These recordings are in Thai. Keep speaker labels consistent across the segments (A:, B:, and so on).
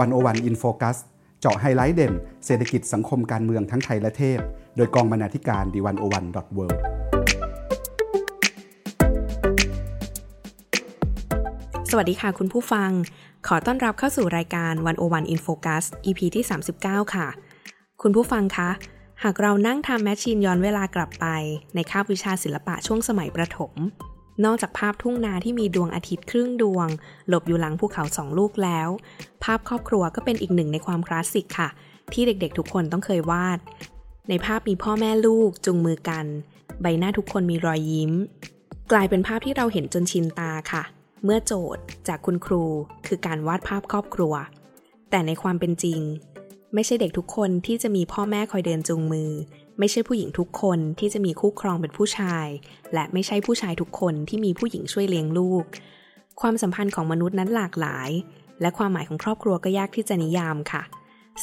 A: One O One In Focus เจาะไฮไลท์เด่น เศรษฐกิจสังคมการเมืองทั้งไทยและเทศ โดยกองบรรณาธิการ The One O One dot world
B: สวัสดีค่ะคุณผู้ฟัง ขอต้อนรับเข้าสู่รายการ One O One In Focus EP ที่ 39 ค่ะ คุณผู้ฟังคะ หากเรานั่ง time machine ย้อนเวลากลับไป ในคาบวิชาศิลปะช่วงสมัยประถม นอกจากภาพทุ่งนาที่มีดวงอาทิตย์ครึ่งดวง หลบอยู่หลังภูเขาสองลูกแล้ว ภาพครอบครัวก็เป็นอีกหนึ่งในความคลาสสิกค่ะ ที่เด็กๆทุกคนต้องเคยวาด ในภาพมีพ่อแม่ลูกจุงมือกัน ใบหน้าทุกคนมีรอยยิ้ม กลายเป็นภาพที่เราเห็นจนชินตาค่ะ เมื่อโจทย์จากคุณครูคือการวาดภาพครอบครัว แต่ในความเป็นจริง ไม่ใช่เด็กทุกคนที่จะมีพ่อแม่คอยเดินจูงมือ ไม่ใช่ผู้หญิงทุกคนที่จะมีคู่ครองเป็นผู้ชาย และไม่ใช่ผู้ชายทุกคนที่มีผู้หญิงช่วยเลี้ยงลูก ความสัมพันธ์ของมนุษย์นั้นหลากหลาย และความหมายของครอบครัวก็ยากที่จะนิยามค่ะ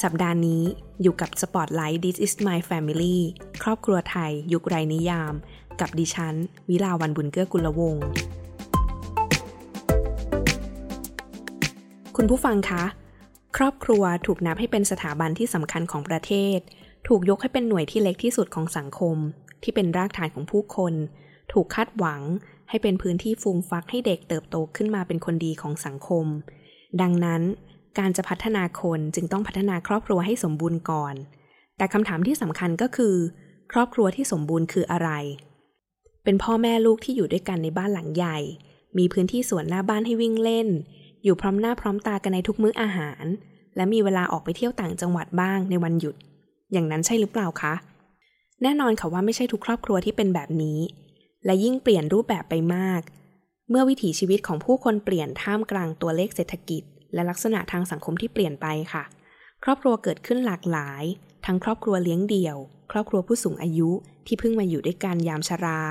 B: สัปดาห์นี้อยู่กับ Spotlight This is my family ครอบครัวไทย ยุคไรนิยาม กับดิฉัน วิลาวันบุญเกื้อกุลวงศ์คุณผู้ฟังคะ ครอบครัวถูกนับให้เป็นสถาบันที่สำคัญของประเทศ ถูกยกให้เป็นหน่วยที่เล็กที่สุดของสังคม ที่เป็นรากฐานของผู้คน ถูกคาดหวังให้เป็นพื้นที่ฟูมฟักให้เด็กเติบโตขึ้นมาเป็นคนดีของสังคม ดังนั้น การจะพัฒนาคนจึงต้องพัฒนาครอบครัวให้สมบูรณ์ก่อน แต่คำถามที่สำคัญก็คือ ครอบครัวที่สมบูรณ์คืออะไร เป็นพ่อแม่ลูกที่อยู่ด้วยกันในบ้านหลังใหญ่ มีพื้นที่สวนหน้าบ้านให้วิ่งเล่น อยู่พร้อมหน้าพร้อมตากันในทุกมื้ออาหาร และมีเวลาออกไปเที่ยวต่างจังหวัดบ้างในวันหยุด อย่างนั้นใช่หรือเปล่าคะ แน่นอนค่ะว่าไม่ใช่ทุกครอบครัวที่เป็นแบบนี้ และยิ่งเปลี่ยนรูปแบบไปมาก เมื่อวิถีชีวิตของผู้คนเปลี่ยนท่ามกลางตัวเลขเศรษฐกิจ และลักษณะทางสังคมที่เปลี่ยนไปค่ะ ครอบครัวเกิดขึ้นหลากหลาย ทั้งครอบครัวเลี้ยงเดี่ยว ครอบครัวผู้สูงอายุที่เพิ่งมาอยู่ด้วยกันยามชรา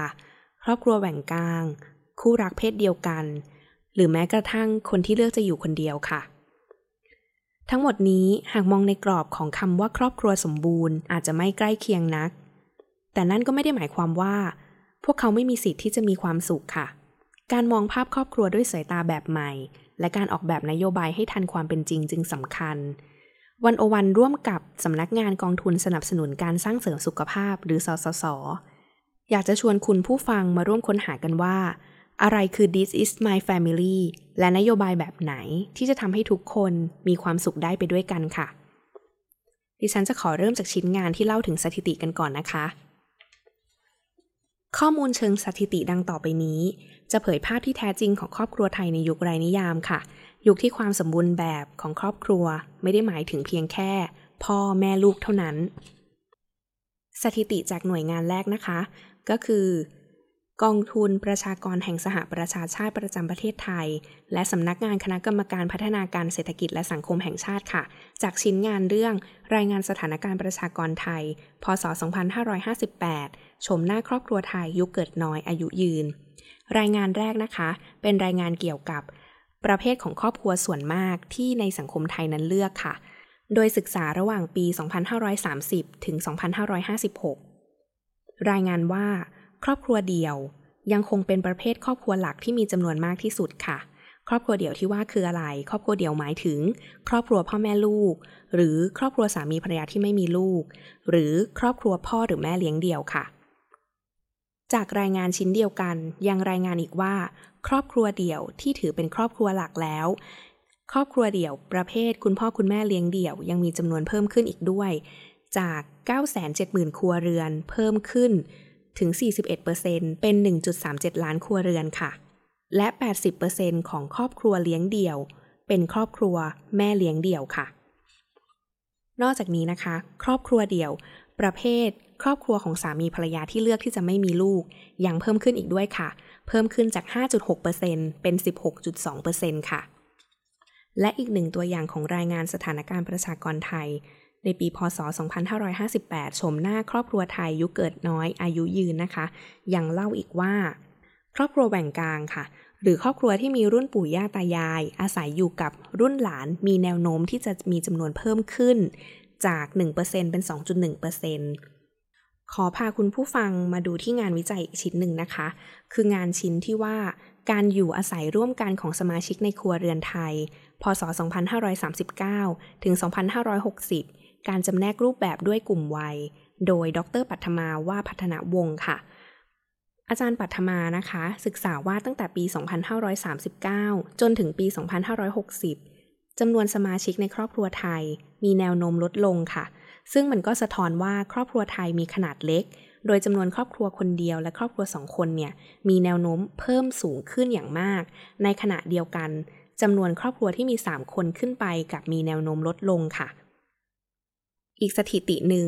B: ครอบครัวแบ่งกลาง คู่รักเพศเดียวกัน หรือแม้กระทั่งคนที่เลือกจะอยู่คนเดียวค่ะ ทั้งหมดนี้หากมองในกรอบของคำว่าครอบครัวสมบูรณ์อาจจะไม่ใกล้เคียงนัก แต่นั่นก็ไม่ได้หมายความว่า พวกเขาไม่มีสิทธิ์ที่จะมีความสุขค่ะ การมองภาพครอบครัวด้วยสายตาแบบใหม่ และการออกแบบนโยบายให้ทันความเป็นจริงจึงสำคัญ วันโอวันร่วมกับสำนักงานกองทุนสนับสนุนการสร้างเสริมสุขภาพหรือสสส อยากจะชวนคุณผู้ฟังมาร่วมค้นหากันว่า อะไรคือ this is my family และนโยบายแบบไหนที่จะทำให้ทุกคนมีความสุขได้ไปด้วยกันค่ะ ดิฉันจะขอเริ่มจากชิ้นงานที่เล่าถึงสถิติกันก่อนนะคะ ข้อมูลเชิงสถิติดังต่อไปนี้ จะเผยภาพที่แท้จริงของครอบครัวไทยในยุคไรนิยามค่ะ ยุคที่ความสมบูรณ์แบบของครอบครัวไม่ได้หมายถึงเพียงแค่ พ่อแม่ลูกเท่านั้น สถิติจากหน่วยงานแรกนะคะ ก็คือ กองทุนประชากรแห่งสหประชาชาติประจำประเทศไทย และสำนักงานคณะกรรมการพัฒนาการเศรษฐกิจและสังคมแห่งชาติค่ะ จากชิ้นงานเรื่องรายงานสถานการณ์ประชากรไทย พศ 2558 ชมหน้าครอบครัวไทยยุคเกิดน้อยอายุยืน รายงานแรกนะคะ เป็นรายงานเกี่ยวกับ ประเภทของครอบครัวส่วนมากที่ในสังคมไทยนั้นเลือกค่ะ โดยศึกษาระหว่างปี 2530 ถึง 2556 รายงานว่า ครอบครัวเดี่ยว ยังคงเป็นประเภทครอบครัวหลักที่มีจำนวนมากที่สุดค่ะ ครอบครัวเดี่ยวที่ว่าคืออะไร ครอบครัวเดี่ยวหมายถึง ครอบครัวพ่อแม่ลูก หรือครอบครัวสามีภรรยาที่ไม่มีลูก หรือครอบครัวพ่อหรือแม่เลี้ยงเดี่ยวค่ะ จากรายงานชิ้นเดียวกัน ยังรายงานอีกว่า ครอบครัวเดี่ยวที่ถือเป็นครอบครัวหลักแล้วครอบครัวเดี่ยวประเภทคุณพ่อคุณแม่เลี้ยงเดี่ยว ยังมีจำนวนเพิ่มขึ้นอีกด้วย จาก 970,000 ครัวเรือน เพิ่มขึ้น ถึง 41%เป็น 1.37 ล้านครัวเรือนค่ะ และ 80%ของครอบครัวเลี้ยงเดี่ยว เป็นครอบครัวแม่เลี้ยงเดี่ยวค่ะ นอกจากนี้นะคะ ครอบครัวเดี่ยว ประเภท ครอบครัวของสามีภรรยาที่เลือกที่จะไม่มีลูก ยังเพิ่มขึ้นอีกด้วยค่ะ เพิ่มขึ้นจาก 5.6%เป็น 16.2%ค่ะและอีกหนึ่งตัวอย่างของรายงานสถานการณ์ประชากรไทย ในปีพศ 2558 ชมหน้าครอบครัวไทยยุคเกิดน้อยอายุยืนนะคะ ยังเล่าอีกว่า ครอบครัวแบ่งกลางค่ะ หรือครอบครัวที่มีรุ่นปู่ย่าตายาย อาศัยอยู่กับรุ่นหลาน มีแนวโน้มที่จะมีจำนวนเพิ่มขึ้น จาก 1%เป็น 2.1%ขอพาคุณผู้ฟังมาดูที่งานวิจัยอีกชิ้นหนึ่งนะคะ คืองานชิ้นที่ว่าการอยู่อาศัยร่วมกันของสมาชิกในครัวเรือนไทย พศ 2539 ถึง 2560 การจำแนกรูปแบบด้วยกลุ่มวัย โดยดรปัทมาว่าพัฒนาวงค่ะ อาจารย์ปัทมานะคะ ศึกษาว่าตั้งแต่ปี 2539 จนถึงปี 2560 จำนวนสมาชิกในครอบครัวไทย มีแนวโน้มลดลงค่ะ ซึ่งมันก็สะท้อนว่าครอบครัวไทยมีขนาดเล็ก โดยจำนวนครอบครัวคนเดียวและครอบครัวสองคนเนี่ย มีแนวโน้มเพิ่มสูงขึ้นอย่างมาก ในขณะเดียวกันจำนวนครอบครัวที่มี 3 คนขึ้นไปกับมีแนวโน้มลดลงค่ะ อีกสถิติหนึ่ง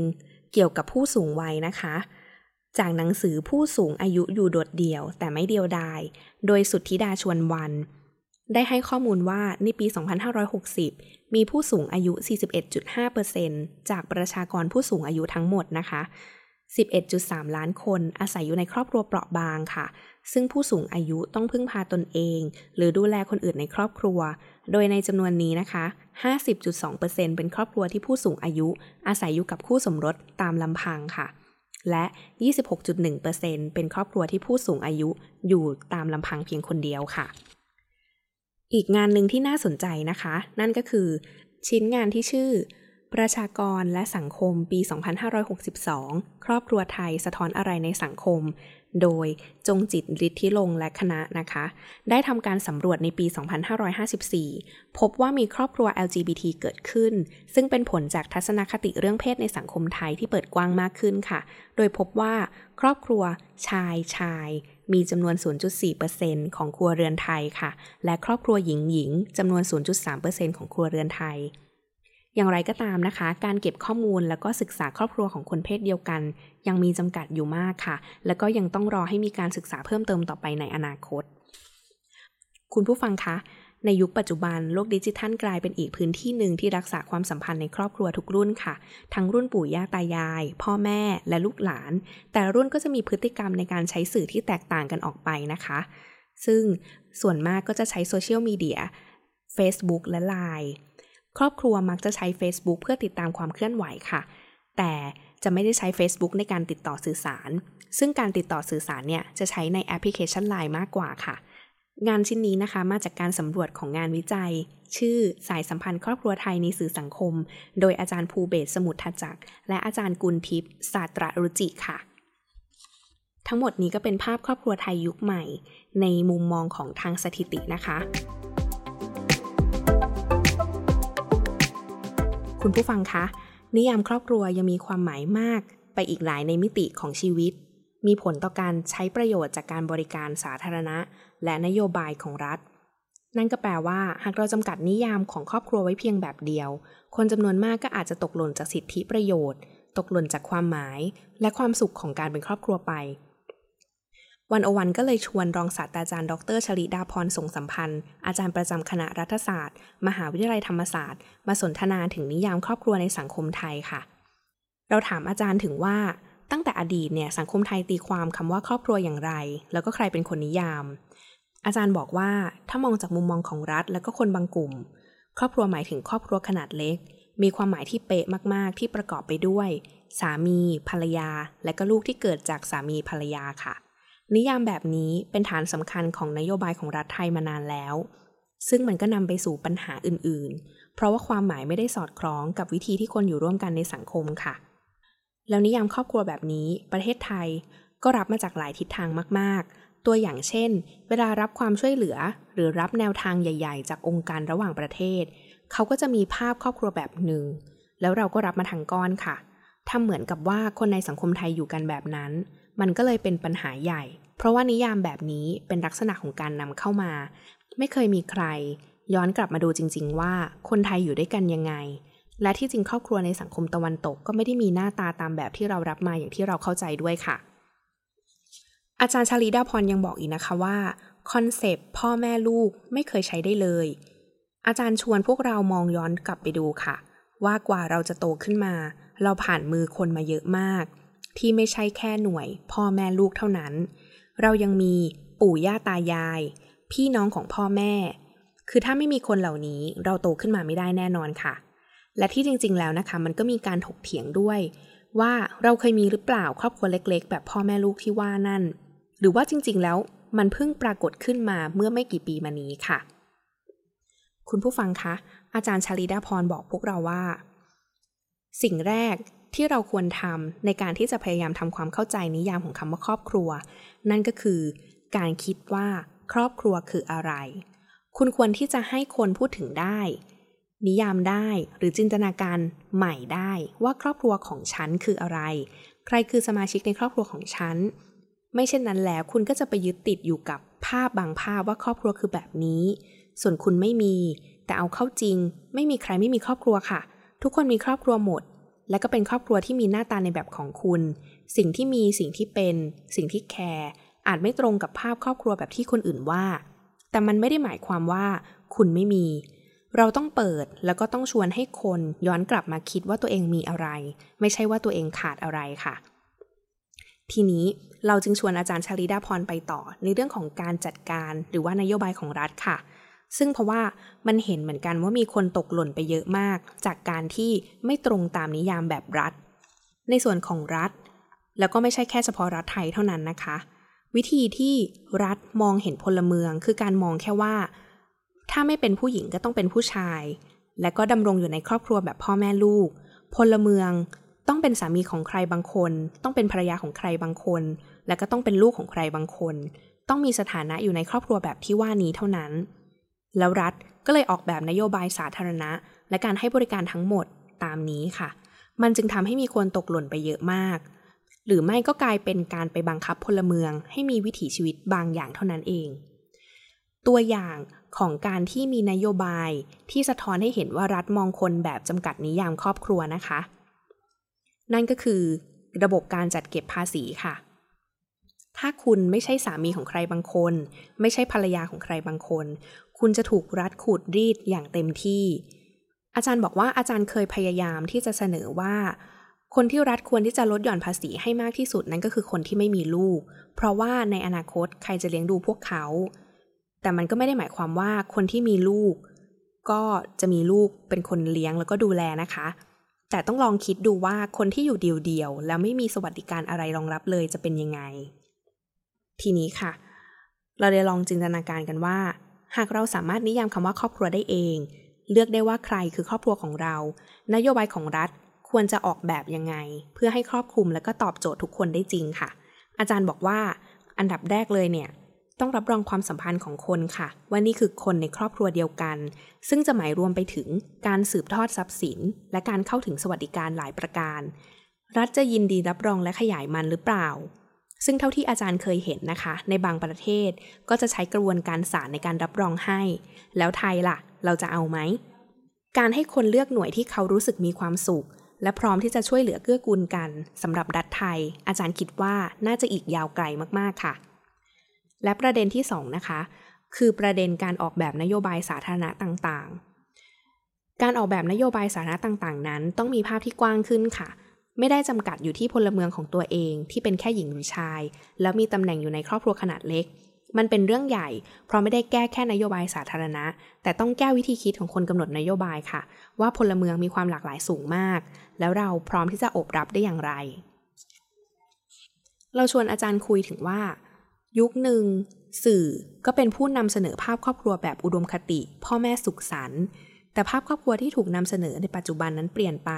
B: เกี่ยวกับผู้สูงวัยนะคะ จากหนังสือผู้สูงอายุอยู่โดดเดี่ยว แต่ไม่เดียวดาย โดยสุทธิดาชวนวัน ได้ให้ข้อมูลว่าในปี 2560 มีผู้สูงอายุ 41.5%จากประชากรผู้สูงอายุทั้งหมดนะคะ 11.3 ล้านคนอาศัยอยู่ในครอบครัวเปราะบางค่ะ ซึ่งผู้สูงอายุต้องพึ่งพาตนเอง หรือดูแลคนอื่นในครอบครัว โดยในจำนวนนี้นะคะ 50.2%เป็นครอบครัวที่ผู้สูงอายุ อาศัยอยู่กับคู่สมรสตามลำพังค่ะ และ 26.1%เป็นครอบครัวที่ผู้สูงอายุอยู่ตามลำพังเพียงคนเดียวค่ะ อีกงานหนึ่งที่น่าสนใจนะคะ นั่นก็คือ ชิ้นงานที่ชื่อประชากรและสังคมปี 2562 ครอบครัวไทยสะท้อนอะไรในสังคม โดยจงจิตฤทธิลงและคณะนะคะ ได้ทำการสำรวจในปี 2554 พบว่ามีครอบครัว LGBT เกิดขึ้น ซึ่งเป็นผลจากทัศนคติเรื่องเพศในสังคมไทยที่เปิดกว้างมากขึ้นค่ะ โดยพบว่าครอบครัวชายชายมีจำนวน 0.4%ของครัวเรือนไทยค่ะ และครอบครัวหญิงหญิงจำนวน 0.3%ของครัวเรือนไทย อย่างไรก็ตามนะคะ การเก็บข้อมูลแล้วก็ศึกษาครอบครัวของคนเพศเดียวกัน ยังมีจำกัดอยู่มากค่ะ แล้วก็ยังต้องรอให้มีการศึกษาเพิ่มเติมต่อไปในอนาคต คุณผู้ฟังคะในยุคปัจจุบันโลกดิจิทัลกลายเป็นอีกพื้นที่หนึ่งที่รักษาความสัมพันธ์ในครอบครัวทุกรุ่นค่ะ ทั้งรุ่นปู่ย่าตายาย พ่อแม่และลูกหลาน แต่รุ่นก็จะมีพฤติกรรมในการใช้สื่อที่แตกต่างกันออกไปนะคะ ซึ่งส่วนมากก็จะใช้โซเชียลมีเดีย Facebook และ Line ครอบครัวมักจะใช้ Facebook เพื่อติดตามความเคลื่อนไหวค่ะ แต่จะไม่ได้ใช้ Facebook ในการติดต่อสื่อสาร ซึ่งการติดต่อสื่อสารเนี่ยจะใช้ในแอปพลิเคชัน Line มากกว่าค่ะ งานชิ้นนี้นะคะมาจากการสำรวจของงานวิจัย ชื่อสายสัมพันธ์ครอบครัวไทยในสื่อสังคม โดยอาจารย์ภูเบศสมุทรจักร และอาจารย์กุลทิพย์ศาสตรารุจิค่ะ ทั้งหมดนี้ก็เป็นภาพครอบครัวไทยยุคใหม่ ในมุมมองของทางสถิตินะคะ คุณผู้ฟังคะ นิยามครอบครัวยังมีความหมายมาก ไปอีกหลายในมิติของชีวิต มีผลต่อการใช้ประโยชน์จากการบริการสาธารณะ และนโยบายของรัฐ นั่นก็แปลว่า หากเราจำกัดนิยามของครอบครัวไว้เพียงแบบเดียว คนจำนวนมากก็อาจจะตกหล่นจากสิทธิประโยชน์ ตกหล่นจากความหมาย และความสุขของการเป็นครอบครัวไป วันโอวันก็เลยชวนรองศาสตราจารย์ ดรชลิดาพรสงสัมพันธ์ อาจารย์ประจำคณะรัฐศาสตร์ มหาวิทยาลัยธรรมศาสตร์ มาสนทนาถึงนิยามครอบครัวในสังคมไทยค่ะ เราถามอาจารย์ถึงว่าตั้งแต่อดีตเนี่ยสังคมไทยตีความคำว่าครอบครัวอย่างไร แล้วก็ใครเป็นคนนิยาม อาจารย์บอกว่าถ้ามองจากมุมมองของรัฐ แล้วก็คนบางกลุ่ม ครอบครัวหมายถึงครอบครัวขนาดเล็ก มีความหมายที่เป๊ะมาก ๆ ที่ประกอบไปด้วย สามี ภรรยา และก็ลูกที่เกิดจากสามีภรรยาค่ะ นิยามแบบนี้เป็นฐานสำคัญของนโยบายของรัฐไทยมานานแล้ว ซึ่งมันก็นำไปสู่ปัญหาอื่น ๆ เพราะว่าความหมายไม่ได้สอดคล้องกับวิธีที่คนอยู่ร่วมกันในสังคมค่ะ แล้วนิยามครอบครัวแบบนี้ ประเทศไทยก็รับมาจากหลายทิศทางมาก ๆ ตัวอย่างเช่น เวลารับความช่วยเหลือ หรือรับแนวทางใหญ่ ๆ จากองค์การระหว่างประเทศ เขาก็จะมีภาพครอบครัวแบบหนึ่ง แล้วเราก็รับมาทางก้อนค่ะทำเหมือนกับว่าคนในสังคมไทยอยู่กันแบบนั้น มันก็เลยเป็นปัญหาใหญ่ เพราะว่านิยามแบบนี้เป็นลักษณะของการนำเข้ามา ไม่เคยมีใคร ย้อนกลับมาดูจริง ๆ ว่าคนไทยอยู่ด้วยกันยังไง และที่จริงครอบครัวในสังคมตะวันตกก็ไม่ได้มีหน้าตาตามแบบที่เรารับมาอย่างที่เราเข้าใจด้วยค่ะ อาจารย์ชาลีดาพรยังบอกอีกนะคะว่าคอนเซปต์พ่อแม่ลูกไม่เคยใช้ได้เลย อาจารย์ชวนพวกเรามองย้อนกลับไปดูค่ะ ว่ากว่าเราจะโตขึ้นมา เราผ่านมือคนมาเยอะมาก ที่ไม่ใช่แค่หน่วย พ่อแม่ลูกเท่านั้น เรายังมีปู่ย่าตายาย พี่น้องของพ่อแม่ คือถ้าไม่มีคนเหล่านี้เราโตขึ้นมาไม่ได้แน่นอนค่ะ และที่จริง ๆ แล้วนะคะ มันก็มีการถกเถียงด้วย ว่าเราเคยมีหรือเปล่าครอบครัวเล็ก ๆ แบบพ่อแม่ลูกที่ว่านั่น หรือว่าจริง ๆ แล้วมันเพิ่งปรากฏขึ้นมาเมื่อไม่กี่ปีมานี้ค่ะ คุณผู้ฟังคะ อาจารย์ชาลิดาพรบอกพวกเราว่า สิ่งแรก ที่เราควรทำในการที่จะพยายามทำความเข้าใจนิยามของคำว่าครอบครัว นั่นก็คือ การคิดว่าครอบครัวคืออะไร คุณควรที่จะให้คนพูดถึงได้ นิยามได้หรือจินตนาการใหม่ได้ว่าครอบครัวของฉันคืออะไร ใครคือสมาชิกในครอบครัวของฉัน ไม่เช่นนั้นแล้วคุณก็จะไปยึดติดอยู่กับภาพบางภาพว่าครอบครัวคือแบบนี้ ส่วนคุณไม่มี แต่เอาเข้าจริง ไม่มีใครไม่มีครอบครัวค่ะ ทุกคนมีครอบครัวหมด และก็เป็นครอบครัวที่มีหน้าตาในแบบของคุณ สิ่งที่มีสิ่งที่เป็น สิ่งที่แคร์อาจไม่ตรงกับภาพครอบครัวแบบที่คนอื่นว่า แต่มันไม่ได้หมายความว่า คุณไม่มี เราต้องเปิดแล้วก็ต้องชวนให้คนย้อนกลับมาคิดว่าตัวเองมีอะไร ไม่ใช่ว่าตัวเองขาดอะไรค่ะ ทีนี้เราจึงชวนอาจารย์ชาลิดาพรไปต่อ ในเรื่องของการจัดการหรือว่านโยบายของรัฐค่ะ ซึ่งเพราะว่ามันเห็นเหมือนกันว่ามีคนตกหล่นไปเยอะมาก จากการที่ไม่ตรงตามนิยามแบบรัฐ ในส่วนของรัฐ แล้วก็ไม่ใช่แค่เฉพาะรัฐไทยเท่านั้นนะคะ วิธีที่รัฐมองเห็นพลเมือง คือการมองแค่ว่า ถ้าไม่เป็นผู้หญิงก็ต้องเป็นผู้ชาย และก็ดำรงอยู่ในครอบครัวแบบพ่อแม่ลูก พลเมืองต้องเป็นสามีของใครบางคน ต้องเป็นภรรยาของใครบางคน และก็ต้องเป็นลูกของใครบางคน ต้องมีสถานะอยู่ในครอบครัวแบบที่ว่านี้เท่านั้น แล้วรัฐก็เลยออกแบบนโยบายสาธารณะ และการให้บริการทั้งหมดตามนี้ค่ะ มันจึงทำให้มีคนตกหล่นไปเยอะมาก หรือไม่ก็กลายเป็นการไปบังคับพลเมือง ให้มีวิถีชีวิตบางอย่างเท่านั้นเอง ตัวอย่างของการที่มีนโยบายที่สะท้อนให้เห็นว่ารัฐมองคนแบบจำกัดนิยามครอบครัวนะคะ นั่นก็คือ ระบบการจัดเก็บภาษีค่ะ ถ้าคุณไม่ใช่สามีของใครบางคน ไม่ใช่ภรรยาของใครบางคน คุณจะถูกรัฐขูดรีดอย่างเต็มที่ อาจารย์บอกว่าอาจารย์เคยพยายามที่จะเสนอว่า คนที่รัฐควรที่จะลดหย่อนภาษีให้มากที่สุดนั่นก็คือคนที่ไม่มีลูก เพราะว่าในอนาคตใครจะเลี้ยงดูพวกเขา แต่มันก็ไม่ได้หมายความว่าคนที่มีลูก ก็จะมีลูกเป็นคนเลี้ยงแล้วก็ดูแลนะคะ แต่ต้องลองคิดดูว่าคนที่อยู่เดียวๆแล้วไม่มีสวัสดิการอะไรรองรับเลยจะเป็นยังไง ทีนี้ค่ะ เราได้ลองจินตนาการกันว่า หากเราสามารถนิยามคำว่าครอบครัวได้เอง เลือกได้ว่าใครคือครอบครัวของเรา นโยบายของรัฐควรจะออกแบบยังไง เพื่อให้ครอบคลุมและก็ตอบโจทย์ทุกคนได้จริงค่ะ อาจารย์บอกว่า อันดับแรกเลยเนี่ยต้องรับรองความสัมพันธ์ของคนค่ะ ว่านี่คือคนในครอบครัวเดียวกัน ซึ่งจะหมายรวมไปถึงการสืบทอดทรัพย์สิน และการเข้าถึงสวัสดิการหลายประการ รัฐจะยินดีรับรองและขยายมันหรือเปล่า ซึ่งเท่าที่อาจารย์เคยเห็นนะคะ ในบางประเทศก็จะใช้กระบวนการศาลในการรับรองให้ แล้วไทยล่ะ เราจะเอาไหม การให้คนเลือกหน่วยที่เขารู้สึกมีความสุข และพร้อมที่จะช่วยเหลือเกื้อกูลกันสำหรับรัฐไทย อาจารย์คิดว่าน่าจะอีกยาวไกลมากๆค่ะ และประเด็นที่2นะคะคือประเด็นการออกแบบนโยบายสาธารณะต่างๆ การออกแบบนโยบายสาธารณะต่างๆ นั้น ต้องมีภาพที่กว้างขึ้นค่ะ ไม่ได้จำกัดอยู่ที่พลเมืองของตัวเองที่เป็นแค่หญิงหรือชาย แล้วมีตำแหน่งอยู่ในครอบครัวขนาดเล็ก มันเป็นเรื่องใหญ่ เพราะไม่ได้แก้แค่นโยบายสาธารณะ แต่ต้องแก้วิธีคิดของคนกำหนดนโยบายค่ะ ว่าพลเมืองมีความหลากหลายสูงมาก แล้วเราพร้อมที่จะอบรับได้อย่างไร เราชวนอาจารย์คุยถึงว่า ยุคหนึ่งสื่อก็เป็นผู้นำเสนอภาพครอบครัวแบบอุดมคติ พ่อแม่สุขสันต์แต่ภาพครอบครัวที่ถูกนำเสนอในปัจจุบันนั้นเปลี่ยนไป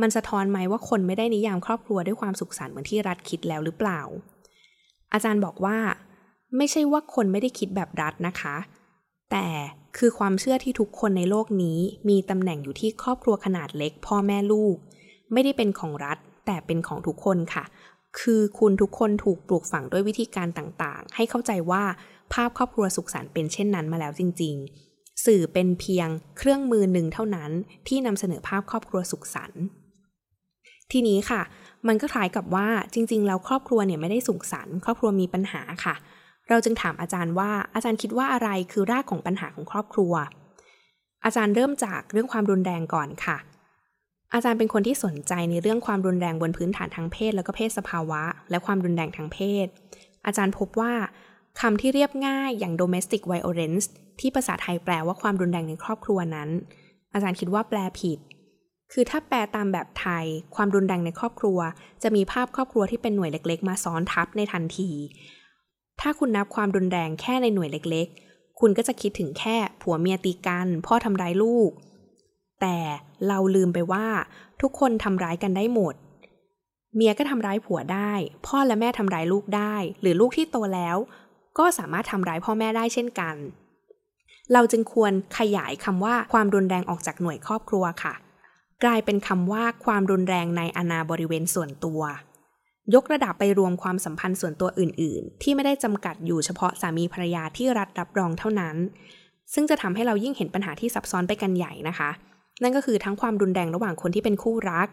B: มันสะท้อนไหมว่าคนไม่ได้นิยามครอบครัวด้วยความสุขสันต์เหมือนที่รัฐคิดแล้วหรือเปล่า อาจารย์บอกว่า ไม่ใช่ว่าคนไม่ได้คิดแบบรัฐนะคะ แต่คือความเชื่อที่ทุกคนในโลกนี้มีตำแหน่งอยู่ที่ครอบครัวขนาดเล็ก พ่อแม่ลูก ไม่ได้เป็นของรัฐ แต่เป็นของทุกคนค่ะ คือคุณทุกคนถูกปลูกฝังด้วยวิธีการต่างๆ ให้เข้าใจว่าภาพครอบครัวสุขสันต์เป็นเช่นนั้นมาแล้วจริง ๆ สื่อเป็นเพียงเครื่องมือหนึ่งเท่านั้นที่นำเสนอภาพครอบครัวสุขสันต์ ทีนี้ค่ะ มันก็คล้ายกับว่าจริง ๆ แล้วครอบครัวเนี่ยไม่ได้สุขสันต์ครอบครัวมีปัญหาค่ะ เราจึงถามอาจารย์ว่าอาจารย์คิดว่าอะไรคือรากของปัญหาของครอบครัว อาจารย์เริ่มจากเรื่องความรุนแรงก่อนค่ะ อาจารย์เป็นคนที่สนใจในเรื่องความรุนแรงบนพื้นฐานทางเพศ แล้วก็เพศสภาวะ และความรุนแรงทางเพศ อาจารย์พบว่าคำที่เรียบง่ายอย่าง domestic violence ที่ภาษาไทยแปลว่าความรุนแรงในครอบครัวนั้น อาจารย์คิดว่าแปลผิด คือถ้าแปลตามแบบไทย ความรุนแรงในครอบครัว จะมีภาพครอบครัวที่เป็นหน่วยเล็ก ๆ มาซ้อนทับในทันที ถ้าคุณนับความรุนแรงแค่ในหน่วยเล็ก ๆ คุณก็จะคิดถึงแค่ผัวเมียตีกัน พ่อทำร้ายลูก แต่เราลืมไปว่า ทุกคนทำร้ายกันได้หมด เมียก็ทำร้ายผัวได้ พ่อและแม่ทำร้ายลูกได้ หรือลูกที่โตแล้ว ก็สามารถทำร้ายพ่อแม่ได้เช่นกัน เราจึงควรขยายคำว่าความรุนแรงออกจากหน่วยครอบครัวค่ะ กลายเป็นคำว่าความรุนแรงในอนาบริเวณส่วนตัว ยกระดับไปรวมความสัมพันธ์ส่วนตัวอื่น ๆ ที่ไม่ได้จำกัดอยู่เฉพาะสามีภรรยาที่รัฐรับรองเท่านั้น ซึ่งจะทำให้เรายิ่งเห็นปัญหาที่ซับซ้อนไปกันใหญ่นะคะ นั่นก็คือทั้งความรุนแรงระหว่างคนที่เป็นคู่รัก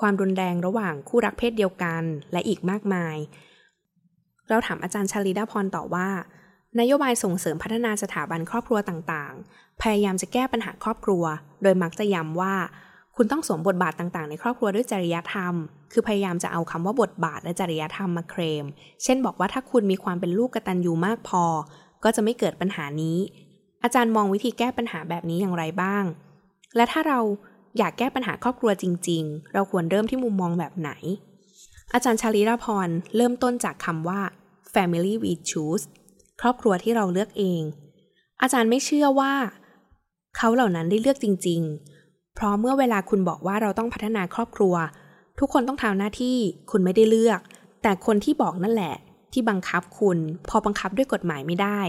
B: ความรุนแรงระหว่างคู่รักเพศเดียวกัน และอีกมากมาย เราถามอาจารย์ชาลีดาพรต่อว่านโยบายส่งเสริมพัฒนาสถาบันครอบครัวต่างๆ พยายามจะแก้ปัญหาครอบครัว โดยมักจะย้ำว่า คุณต้องสวมบทบาทต่างๆ ในครอบครัวด้วยจริยธรรม คือพยายามจะเอาคำว่าบทบาทและจริยธรรมมาเคลม เช่นบอกว่าถ้าคุณมีความเป็นลูกกตัญญูมากพอ ก็จะไม่เกิดปัญหานี้ อาจารย์มองวิธีแก้ปัญหาแบบนี้อย่างไรบ้าง และถ้าเราอยากแก้ปัญหาครอบครัวจริง ๆ เราควรเริ่มที่มุมมองแบบไหน อาจารย์ชาลีราพรเริ่มต้นจากคำว่า family we choose ครอบครัวที่เราเลือกเอง อาจารย์ไม่เชื่อว่า เขาเหล่านั้นได้เลือกจริง ๆ เพราะเมื่อเวลาคุณบอกว่าเราต้องพัฒนาครอบครัว ทุกคนต้องทำหน้าที่คุณไม่ได้เลือก แต่คนที่บอกนั่นแหละ ที่บังคับคุณ พอบังคับด้วยกฎหมายไม่ได้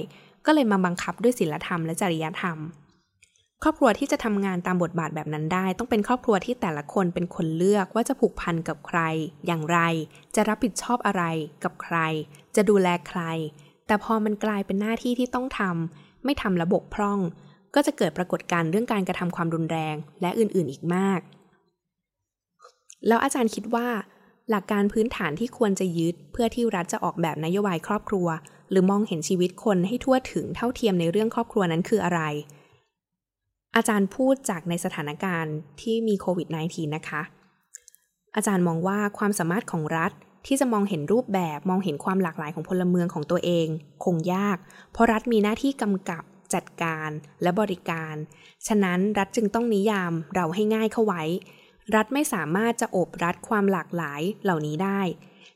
B: ก็เลยมาบังคับด้วยศีลธรรมและจริยธรรม ครอบครัวที่จะทำงานตามบทบาทแบบนั้นได้ ต้องเป็นครอบครัวที่แต่ละคนเป็นคนเลือกว่าจะผูกพันกับใคร อย่างไร จะรับผิดชอบอะไร กับใคร จะดูแลใคร แต่พอมันกลายเป็นหน้าที่ที่ต้องทำไม่ทำระบบพร่อง ก็จะเกิดปรากฏการณ์เรื่องการกระทำความรุนแรงและอื่นๆอีกมาก แล้วอาจารย์คิดว่า หลักการพื้นฐานที่ควรจะยึด เพื่อที่รัฐจะออกแบบนโยบายครอบครัว หรือมองเห็นชีวิตคนให้ทั่วถึงเท่าเทียมในเรื่องครอบครัวนั้นคืออะไร อาจารย์พูดจากในสถานการณ์ที่มีโควิด -19 นะคะ อาจารย์มองว่าความสามารถของรัฐที่จะมองเห็นรูปแบบมองเห็นความหลากหลายของพลเมืองของตัวเอง คงยาก เพราะรัฐมีหน้าที่กำกับ จัดการและบริการ ฉะนั้นรัฐจึงต้องนิยามเราให้ง่ายเข้าไว้ รัฐไม่สามารถจะอบรัดความหลากหลายเหล่านี้ได้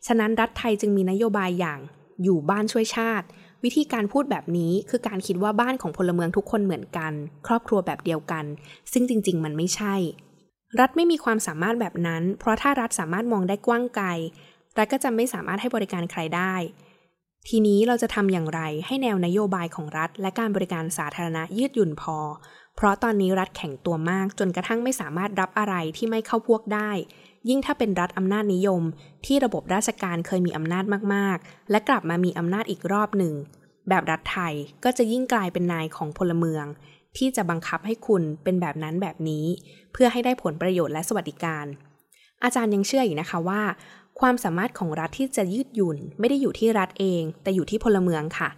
B: ฉะนั้นรัฐไทยจึงมีนโยบายอย่างอยู่บ้านช่วยชาติ วิธีการพูดแบบนี้คือการคิดว่าบ้านของพลเมืองทุกคนเหมือนกัน ครอบครัวแบบเดียวกัน ซึ่งจริง ๆ มันไม่ใช่ รัฐไม่มีความสามารถแบบนั้น เพราะถ้ารัฐสามารถมองได้กว้างไกลรัฐก็จะไม่สามารถให้บริการใครได้ ทีนี้เราจะทำอย่างไรให้แนวนโยบายของรัฐ และการบริการสาธารณะยืดหยุ่นพอ เพราะตอนนี้รัฐแข็งตัวมากจนกระทั่งไม่สามารถรับอะไรที่ไม่เข้าพวกได้ ยิ่งถ้าเป็นรัฐอำนาจนิยม ที่ระบบราชการเคยมีอำนาจมากๆ และกลับมามีอำนาจอีกรอบหนึ่ง แบบรัฐไทยก็จะยิ่งกลายเป็นนายของพลเมือง ที่จะบังคับให้คุณเป็นแบบนั้นแบบนี้ เพื่อให้ได้ผลประโยชน์และสวัสดิการอาจารย์ยังเชื่ออีกนะคะว่า ความสามารถของรัฐที่จะยืดหยุ่น ไม่ได้อยู่ที่รัฐเอง แต่อยู่ที่พลเมืองค่ะ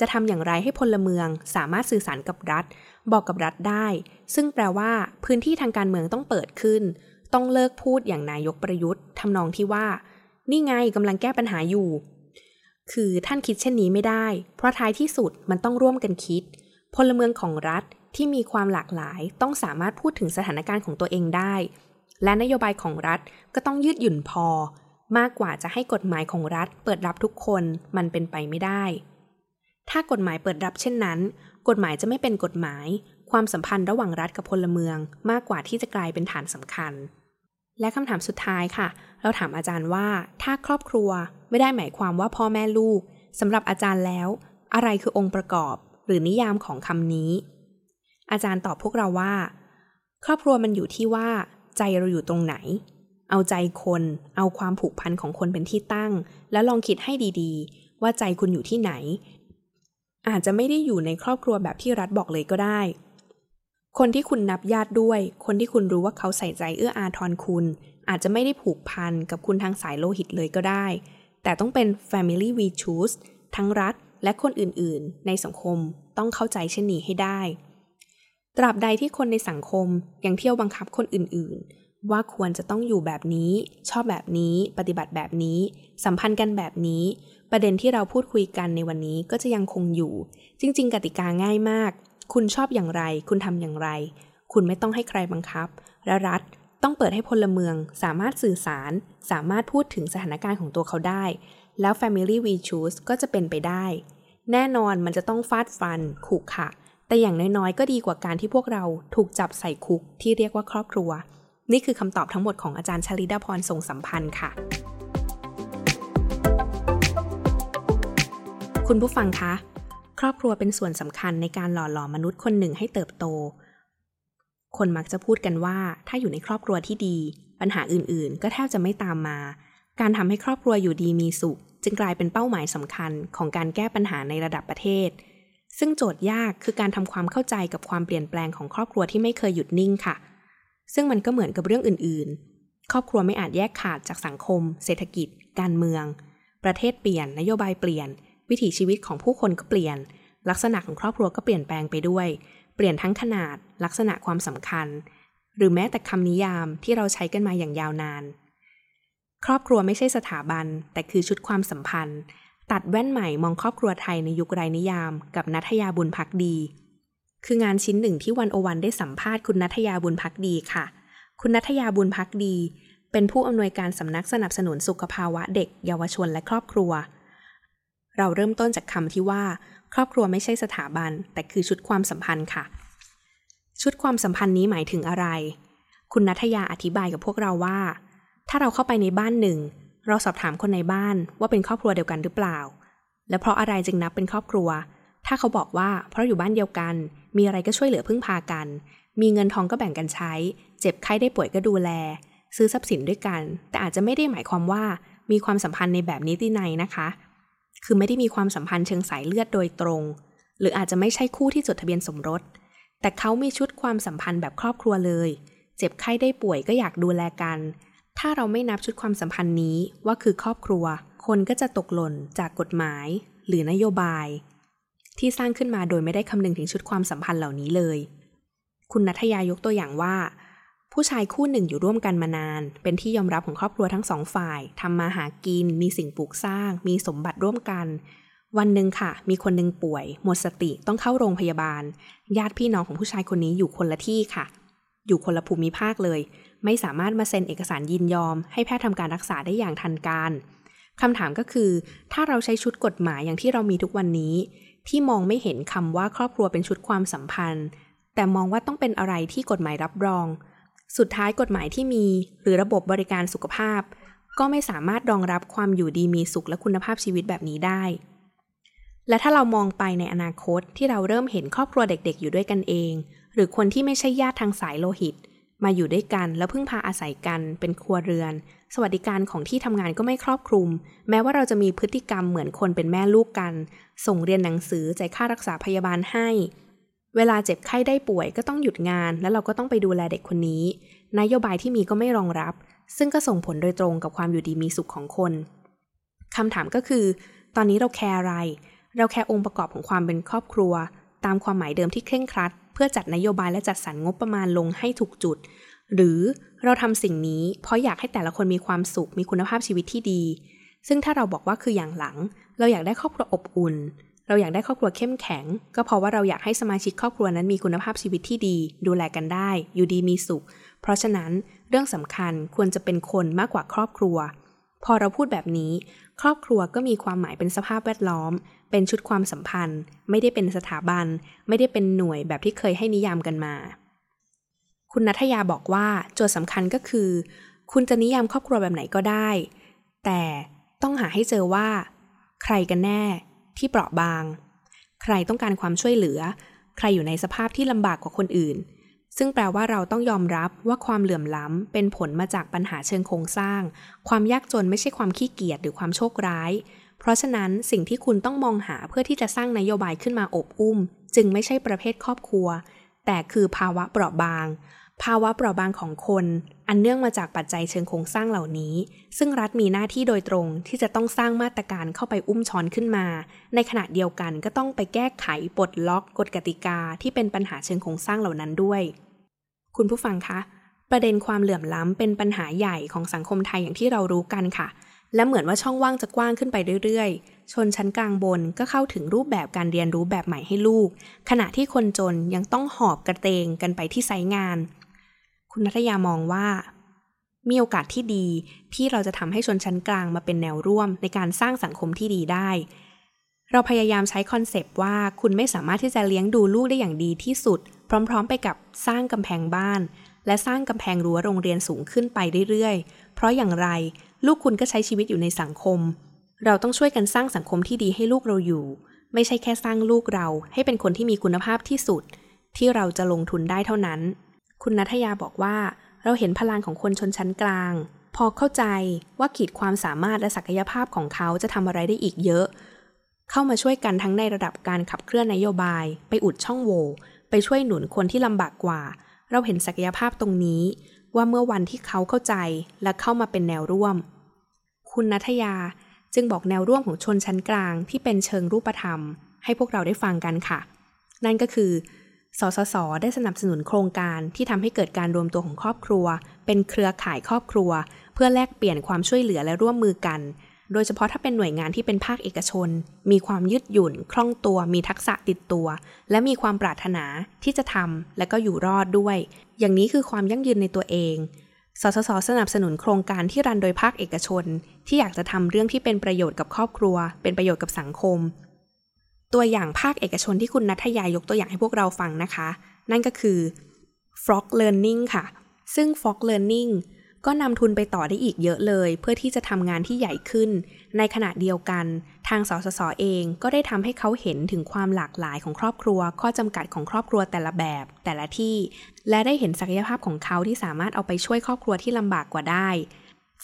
B: จะทำอย่างไรให้พลเมืองสามารถสื่อสารกับรัฐ บอกกับรัฐได้ ซึ่งแปลว่า พื้นที่ทางการเมืองต้องเปิดขึ้น ต้องเลิกพูดอย่างนายกประยุทธ์ทำนองที่ว่า นี่ไงกำลังแก้ปัญหาอยู่ คือท่านคิดเช่นนี้ไม่ได้ เพราะท้ายที่สุดมันต้องร่วมกันคิด พลเมืองของรัฐที่มีความหลากหลายต้องสามารถพูดถึงสถานการณ์ของตัวเองได้ และนโยบายของรัฐก็ต้องยืดหยุ่นพอ มากกว่าจะให้กฎหมายของรัฐเปิดรับทุกคนมันเป็นไปไม่ได้ ถ้ากฎหมายเปิดรับเช่นนั้น กฎหมายจะไม่เป็นกฎหมาย ความสัมพันธ์ระหว่างรัฐกับพลเมือง มากกว่าที่จะกลายเป็นฐานสำคัญ และคำถามสุดท้ายค่ะ เราถามอาจารย์ว่า ถ้าครอบครัวไม่ได้หมายความว่าพ่อแม่ลูกสำหรับอาจารย์แล้ว อะไรคือองค์ประกอบ หรือนิยามของคำนี้ อาจารย์ตอบพวกเราว่า ครอบครัวมันอยู่ที่ว่า ใจเราอยู่ตรงไหน เอาใจคน เอาความผูกพันของคนเป็นที่ตั้ง แล้วลองคิดให้ดีๆ ว่าใจคุณอยู่ที่ไหน อาจจะไม่ได้อยู่ในครอบครัวแบบที่รัฐบอกเลยก็ได้ คนที่คุณนับญาติด้วย คนที่คุณรู้ว่าเขาใส่ใจเอื้ออาทรคุณ อาจจะไม่ได้ผูกพันกับคุณทางสายโลหิตเลยก็ได้ แต่ต้องเป็น family we choose ทั้งรัฐและคนอื่นๆ ในสังคมต้องเข้าใจเช่นนี้ให้ได้ ตราบใดที่คนในสังคมยังเที่ยวบังคับคนอื่นๆ ว่าควรจะต้องอยู่แบบนี้ ชอบแบบนี้ ปฏิบัติแบบนี้ สัมพันธ์กันแบบนี้ ประเด็นที่เราพูดคุยกันในวันนี้ก็จะยังคงอยู่ จริง ๆ กติกาง่ายมาก คุณชอบอย่างไร คุณทำอย่างไร คุณไม่ต้องให้ใครบังคับ และรัฐต้องเปิดให้พลเมือง สามารถสื่อสาร สามารถพูดถึงสถานการณ์ของตัวเขาได้ แล้ว Family We Choose ก็จะเป็นไปได้ แน่นอนมันจะต้องฟาดฟันขู่ขะแต่อย่างน้อยๆ ก็ดีกว่าการที่พวกเราถูกจับใส่คุกที่เรียกว่าครอบครัว นี่คือคำตอบทั้งหมดของอาจารย์ชลิดาพรทรงสัมพันธ์ค่ะ คุณผู้ฟังคะ ครอบครัวเป็นส่วนสำคัญในการหล่อหลอมมนุษย์คนหนึ่งให้เติบโต คนมักจะพูดกันว่าถ้าอยู่ในครอบครัวที่ดี ปัญหาอื่นๆ ก็แทบจะไม่ตามมา การทำให้ครอบครัวอยู่ดีมีสุข จึงกลายเป็นเป้าหมายสำคัญของการแก้ปัญหาในระดับประเทศ ซึ่งโจทย์ยากคือการทำความเข้าใจกับความเปลี่ยนแปลงของครอบครัวที่ไม่เคยหยุดนิ่งค่ะ ซึ่งมันก็เหมือนกับเรื่องอื่น ๆ ครอบครัวไม่อาจแยกขาดจากสังคม เศรษฐกิจ การเมือง ประเทศเปลี่ยน นโยบายเปลี่ยน วิถีชีวิตของผู้คนก็เปลี่ยน ลักษณะของครอบครัวก็เปลี่ยนแปลงไปด้วย เปลี่ยนทั้งขนาด ลักษณะความสำคัญ หรือแม้แต่คำนิยามที่เราใช้กันมาอย่างยาวนาน ครอบครัวไม่ใช่สถาบัน แต่คือชุดความสัมพันธ์ ตัดแว่นใหม่มองครอบครัวไทยในยุคไรนิยาม กับนัทยาบุญพักดี คืองานชิ้นหนึ่งที่วันโอวันได้สัมภาษณ์คุณนัทยาบุญพักดีค่ะ คุณนัทยาบุญพักดี เป็นผู้อำนวยการสำนักสนับสนุนสุขภาวะเด็ก เยาวชนและครอบครัว เราเริ่มต้นจากคำที่ว่า ครอบครัวไม่ใช่สถาบัน แต่คือชุดความสัมพันธ์ค่ะ ชุดความสัมพันธ์นี้หมายถึงอะไร คุณนัทยาอธิบายกับพวกเราว่า ถ้าเราเข้าไปในบ้านหนึ่ง เราสอบถามคนในบ้านว่าเป็นครอบครัวเดียวกันหรือเปล่า และเพราะอะไรจึงนับเป็นครอบครัว ถ้าเขาบอกว่าเพราะอยู่บ้านเดียวกัน มีอะไรก็ช่วยเหลือพึ่งพากัน มีเงินทองก็แบ่งกันใช้ เจ็บไข้ได้ป่วยก็ดูแล ซื้อทรัพย์สินด้วยกัน แต่อาจจะไม่ได้หมายความว่า มีความสัมพันธ์ในแบบนี้ที่ในนะคะ คือไม่ได้มีความสัมพันธ์เชิงสายเลือดโดยตรง หรืออาจจะไม่ใช่คู่ที่จดทะเบียนสมรส แต่เขามีชุดความสัมพันธ์แบบครอบครัวเลย เจ็บไข้ได้ป่วยก็อยากดูแลกัน ถ้าเราไม่นับชุดความสัมพันธ์นี้ว่าคือครอบครัว คนก็จะตกหล่นจากกฎหมาย หรือนโยบาย ที่สร้างขึ้นมาโดยไม่ได้คำนึงถึงชุดความสัมพันธ์เหล่านี้เลย คุณนัทยายกตัวอย่างว่า ผู้ชายคู่หนึ่งอยู่ร่วมกันมานาน เป็นที่ยอมรับของครอบครัวทั้งสองฝ่ายทำมาหากิน มีสิ่งปลูกสร้าง มีสมบัติร่วมกัน วันหนึ่งค่ะ มีคนหนึ่งป่วย หมดสติต้องเข้าโรงพยาบาล ญาติพี่น้องของผู้ชายคนนี้อยู่คนละที่ค่ะ อยู่คนละภูมิภาคเลย ไม่สามารถมาเซ็นเอกสารยินยอม ให้แพทย์ทำการรักษาได้อย่างทันการคำถามก็คือ ถ้าเราใช้ชุดกฎหมายอย่างที่เรามีทุกวันนี้ ที่มองไม่เห็นคำว่าครอบครัวเป็นชุดความสัมพันธ์ แต่มองว่าต้องเป็นอะไรที่กฎหมายรับรอง สุดท้ายกฎหมายที่มี หรือระบบบริการสุขภาพ ก็ไม่สามารถรองรับความอยู่ดีมีสุขและคุณภาพชีวิตแบบนี้ได้ และถ้าเรามองไปในอนาคตที่เราเริ่มเห็นครอบครัวเด็กๆ อยู่ด้วยกันเอง หรือคนที่ไม่ใช่ญาติทางสายโลหิต มาอยู่ด้วยกันแล้วพึ่งพาอาศัยกันเป็นครัวเรือน สวัสดิการของที่ทำงานก็ไม่ครอบคลุม แม้ว่าเราจะมีพฤติกรรมเหมือนคนเป็นแม่ลูกกัน ส่งเรียนหนังสือจ่ายค่ารักษาพยาบาลให้ เวลาเจ็บไข้ได้ป่วยก็ต้องหยุดงาน แล้วเราก็ต้องไปดูแลเด็กคนนี้ นโยบายที่มีก็ไม่รองรับ ซึ่งก็ส่งผลโดยตรงกับความอยู่ดีมีสุขของคนคำถามก็คือ ตอนนี้เราแคร์อะไร เราแคร์องค์ประกอบของความเป็นครอบครัว ตามความหมายเดิมที่เคร่งครัด เพื่อจัดนโยบายและจัดสรรงบประมาณลงให้ถูกจุด หรือเราทำสิ่งนี้ เพราะอยากให้แต่ละคนมีความสุขมีคุณภาพชีวิตที่ดี ซึ่งถ้าเราบอกว่าคืออย่างหลัง เราอยากได้ครอบครัวอบอุ่น เราอยากได้ครอบครัวเข้มแข็ง ก็เพราะว่าเราอยากให้สมาชิกครอบครัวนั้นมีคุณภาพชีวิตที่ดี ดูแลกันได้ อยู่ดีมีสุข เพราะฉะนั้นเรื่องสำคัญควรจะเป็นคนมากกว่าครอบครัว พอเราพูดแบบนี้ ครอบครัวก็มีความหมายเป็นสภาพแวดล้อม เป็นชุดความสัมพันธ์ ไม่ได้เป็นสถาบัน ไม่ได้เป็นหน่วยแบบที่เคยให้นิยามกันมา คุณนัทยาบอกว่าโจทย์สำคัญก็คือ คุณจะนิยามครอบครัวแบบไหนก็ได้ แต่ต้องหาให้เจอว่า ใครกันแน่ที่เปราะบาง ใครต้องการความช่วยเหลือ ใครอยู่ในสภาพที่ลำบากกว่าคนอื่น ซึ่งแปลว่าเราต้องยอมรับว่าความเหลื่อมล้ำเป็นผลมาจากปัญหาเชิงโครงสร้าง ความยากจนไม่ใช่ความขี้เกียจหรือความโชคร้าย เพราะฉะนั้นสิ่งที่คุณต้องมองหาเพื่อที่จะสร้างนโยบายขึ้นมาอบอุ้ม จึงไม่ใช่ประเภทครอบครัว แต่คือภาวะเปราะบาง ภาวะเปราะบางของคน อันเนื่องมาจากปัจจัยเชิงโครงสร้างเหล่านี้ ซึ่งรัฐมีหน้าที่โดยตรงที่จะต้องสร้างมาตรการเข้าไปอุ้มช้อนขึ้นมา ในขณะเดียวกันก็ต้องไปแก้ไขปลดล็อกกฎกติกาที่เป็นปัญหาเชิงโครงสร้างเหล่านั้นด้วย คุณผู้ฟังคะ ประเด็นความเหลื่อมล้ำเป็นปัญหาใหญ่ของสังคมไทยอย่างที่เรารู้กันค่ะ และเหมือนว่าช่องว่างจะกว้างขึ้นไปเรื่อยๆ ชนชั้นกลางบนก็เข้าถึงรูปแบบการเรียนรู้แบบใหม่ให้ลูก ขณะที่คนจนยังต้องหอบกระเตงกันไปที่ไซงาน คุณนัทยามองว่า มีโอกาสที่ดีที่เราจะทำให้ชนชั้นกลางมาเป็นแนวร่วมในการสร้างสังคมที่ดีได้ เราพยายามใช้คอนเซปต์ว่าคุณไม่สามารถที่จะเลี้ยงดูลูกได้อย่างดีที่สุด พร้อม ๆ ไปกับสร้างกำแพงบ้าน และสร้างกำแพงรั้วโรงเรียนสูงขึ้นไปเรื่อยๆ เพราะอย่างไร ลูกคุณก็ใช้ชีวิตอยู่ในสังคม เราต้องช่วยกันสร้างสังคมที่ดีให้ลูกเราอยู่ ไม่ใช่แค่สร้างลูกเราให้เป็นคนที่มีคุณภาพที่สุด ที่เราจะลงทุนได้เท่านั้น คุณนัทยาบอกว่า เราเห็นพลังของคนชนชั้นกลาง พอเข้าใจว่าขีดความสามารถและศักยภาพของเขาจะทำอะไรได้อีกเยอะ เข้ามาช่วยกันทั้งในระดับการขับเคลื่อนนโยบาย ไปอุดช่องโหว่ไปช่วยหนุนคนที่ลำบากกว่า เราเห็นศักยภาพตรงนี้ ว่าเมื่อวันที่เขาเข้าใจและเข้ามาเป็นแนวร่วม คุณนัทยาจึงบอกแนวร่วมของชนชั้นกลางที่เป็นเชิงรูปธรรม ให้พวกเราได้ฟังกันค่ะ นั่นก็คือ สสส ได้สนับสนุนโครงการที่ทำให้เกิดการรวมตัวของครอบครัว เป็นเครือข่ายครอบครัว เพื่อแลกเปลี่ยนความช่วยเหลือและร่วมมือกัน โดยเฉพาะถ้าเป็นหน่วยงานที่เป็นภาคเอกชน มีความยืดหยุ่น คล่องตัว มีทักษะติดตัว และมีความปรารถนาที่จะทำและก็อยู่รอดด้วย อย่างนี้คือความยั่งยืนในตัวเอง สสส สนับสนุนโครงการที่รันโดยภาคเอกชน ที่อยากจะทำเรื่องที่เป็นประโยชน์กับครอบครัว เป็นประโยชน์กับสังคม ตัวอย่างภาคเอกชนที่คุณนัทยายกตัวอย่างให้พวกเราฟังนะคะ นั่นก็คือ Frog Learning ค่ะ ซึ่ง Frog Learning ก็นำทุนไปต่อได้อีกเยอะเลย เพื่อที่จะทำงานที่ใหญ่ขึ้น ในขณะเดียวกัน ทางสสสเองก็ได้ทำให้เขาเห็นถึงความหลากหลายของครอบครัว ข้อจำกัดของครอบครัวแต่ละแบบ แต่ละที่ และได้เห็นศักยภาพของเขาที่สามารถเอาไปช่วยครอบครัวที่ลำบากกว่าได้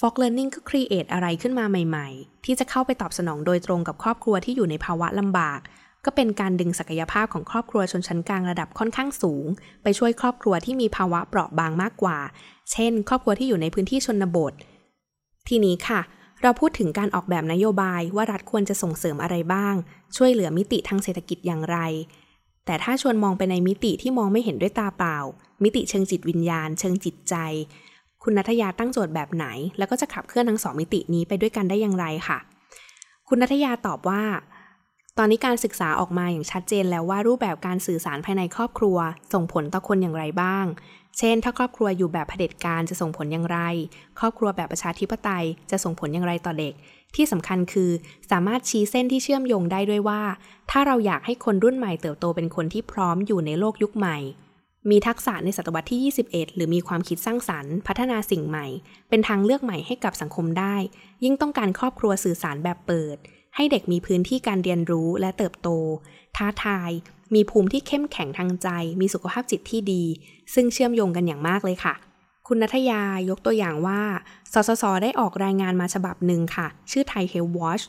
B: Fog Learning ก็ครีเอทอะไรขึ้นมาใหม่ ๆ ที่จะเข้าไปตอบสนองโดยตรงกับครอบครัวที่อยู่ในภาวะลำบาก ก็เป็นการดึงศักยภาพของครอบครัวชนชั้นกลางระดับค่อนข้างสูง ไปช่วยครอบครัวที่มีภาวะเปราะบางมากกว่า เช่น ครอบครัวที่อยู่ในพื้นที่ชนบท ทีนี้ค่ะ เราพูดถึงการออกแบบนโยบายว่ารัฐควรจะส่งเสริมอะไรบ้าง ช่วยเหลือมิติทางเศรษฐกิจอย่างไร แต่ถ้าชวนมองไปในมิติที่มองไม่เห็นด้วยตาเปล่า มิติเชิงจิตวิญญาณ เชิงจิตใจ คุณนัทยาตั้งโจทย์แบบไหน แล้วก็จะขับเคลื่อนทั้งสองมิตินี้ไปด้วยกันได้อย่างไรค่ะ คุณนัทยาตอบว่า ตอนนี้การศึกษาออกมาอย่างชัดเจนแล้วว่ารูปแบบการสื่อสารภายในครอบครัว ส่งผลต่อคนอย่างไรบ้าง เช่น ถ้าครอบครัวอยู่แบบเผด็จการจะส่งผลอย่างไร ครอบครัวแบบประชาธิปไตยจะส่งผลอย่างไรต่อเด็ก ที่สำคัญคือสามารถชี้เส้นที่เชื่อมโยงได้ด้วยว่า ถ้าเราอยากให้คนรุ่นใหม่เติบโตเป็นคนที่พร้อมอยู่ในโลกยุคใหม่ มีทักษะในศตวรรษที่ 21 หรือมีความคิดสร้างสรรค์ พัฒนาสิ่งใหม่ เป็นทางเลือกใหม่ให้กับสังคมได้ ยิ่งต้องการครอบครัวสื่อสารแบบเปิด ให้เด็กมีพื้นที่การเรียนรู้และเติบโต ท้าทาย มีภูมิที่เข้มแข็งทางใจ มีสุขภาพจิตที่ดี ซึ่งเชื่อมโยงกันอย่างมากเลยค่ะ คุณนัทยายกตัวอย่างว่า สสส ได้ออกรายงานมาฉบับหนึ่งค่ะ ชื่อไทยเฮลวอช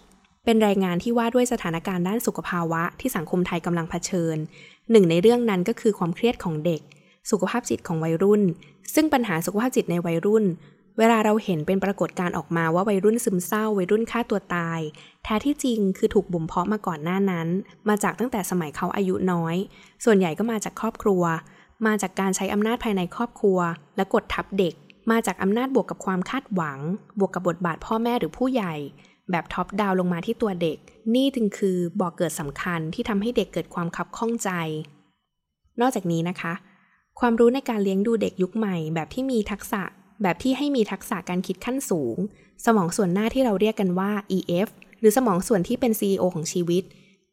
B: เป็นรายงานที่ว่าด้วยสถานการณ์ด้านสุขภาวะที่สังคมไทยกำลังเผชิญ หนึ่งในเรื่องนั้นก็คือความเครียดของเด็ก สุขภาพจิตของวัยรุ่น ซึ่งปัญหาสุขภาพจิตในวัยรุ่น เวลาเราเห็นเป็นปรากฏการณ์ออกมาว่าวัยรุ่นซึมเศร้า วัยรุ่นฆ่าตัวตาย แท้ที่จริงคือถูกบ่มเพาะมาก่อนหน้านั้น มาจากตั้งแต่สมัยเขาอายุน้อย ส่วนใหญ่ก็มาจากครอบครัว มาจากการใช้อำนาจภายในครอบครัว และกดทับเด็ก มาจากอำนาจบวกกับความคาดหวัง บวกกับบทบาทพ่อแม่หรือผู้ใหญ่ แบบท็อปดาวลงมาที่ตัวเด็ก นี่จึงคือบอกเกิดสำคัญที่ทำให้เด็กเกิดความขับข้องใจ นอกจากนี้นะคะ ความรู้ในการเลี้ยงดูเด็กยุคใหม่ แบบที่มีทักษะ แบบที่ให้มีทักษะการคิดขั้นสูง สมองส่วนหน้าที่เราเรียกกันว่า EF หรือสมองส่วนที่เป็น CEO ของชีวิต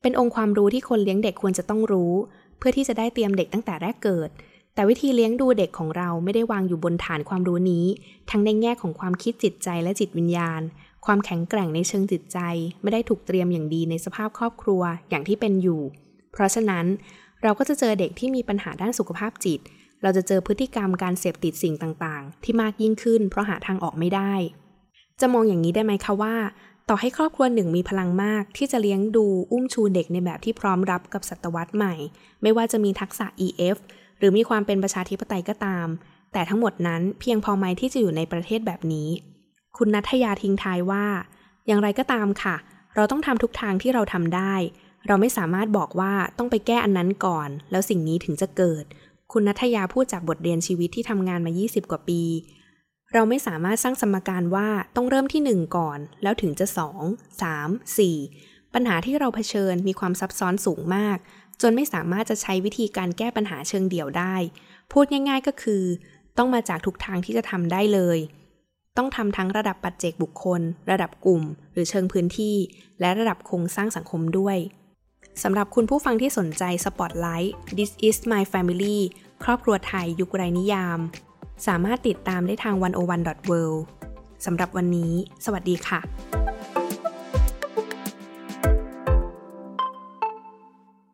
B: เป็นองค์ความรู้ที่คนเลี้ยงเด็กควรจะต้องรู้ เพื่อที่จะได้เตรียมเด็กตั้งแต่แรกเกิด แต่วิธีเลี้ยงดูเด็กของเราไม่ได้วางอยู่บนฐานความรู้นี้ ทั้งในแง่ของความคิดจิตใจและจิตวิญญาณ ความแข็งแกร่งในเชิงจิตใจ ไม่ได้ถูกเตรียมอย่างดีในสภาพครอบครัวอย่างที่เป็นอยู่ เพราะฉะนั้นเราก็จะเจอเด็กที่มีปัญหาด้านสุขภาพจิต เราจะเจอพฤติกรรมการเสพติดสิ่งต่างๆ ที่มากยิ่งขึ้น เพราะหาทางออกไม่ได้ จะมองอย่างนี้ได้ไหมคะว่า ต่อให้ครอบครัวหนึ่งมีพลังมากที่จะเลี้ยงดูอุ้มชูเด็กในแบบที่พร้อมรับกับศตวรรษใหม่ ไม่ว่าจะมีทักษะ EF หรือมีความเป็นประชาธิปไตยก็ตาม แต่ทั้งหมดนั้นเพียงพอไหมที่จะอยู่ในประเทศแบบนี้ คุณนัทยาทิ้งท้ายว่า อย่างไรก็ตามค่ะ เราต้องทำทุกทางที่เราทำได้เราไม่สามารถบอกว่าต้องไปแก้อันนั้นก่อน แล้วสิ่งนี้ถึงจะเกิด คุณนัทยาพูดจากบทเรียนชีวิตที่ทำงานมา 20 กว่าปี เราไม่สามารถสร้างสมการว่าต้องเริ่มที่ 1 ก่อน แล้วถึงจะ 2 3 4 ปัญหาที่เราเผชิญมีความซับซ้อนสูงมาก จนไม่สามารถจะใช้วิธีการแก้ปัญหาเชิงเดี่ยวได้ พูดง่ายๆก็คือ ต้องมาจากทุกทางที่จะทำได้เลย ต้องทำทั้งระดับปัจเจกบุคคล ระดับกลุ่ม หรือเชิงพื้นที่ และระดับโครงสร้างสังคมด้วย สำหรับคุณผู้ฟังที่สนใจสปอตไลท์ This is my family ครอบครัวไทยยุคไรนิยาม สามารถติดตามได้ทาง 101.world สำหรับวันนี้ สวัสดีค่ะ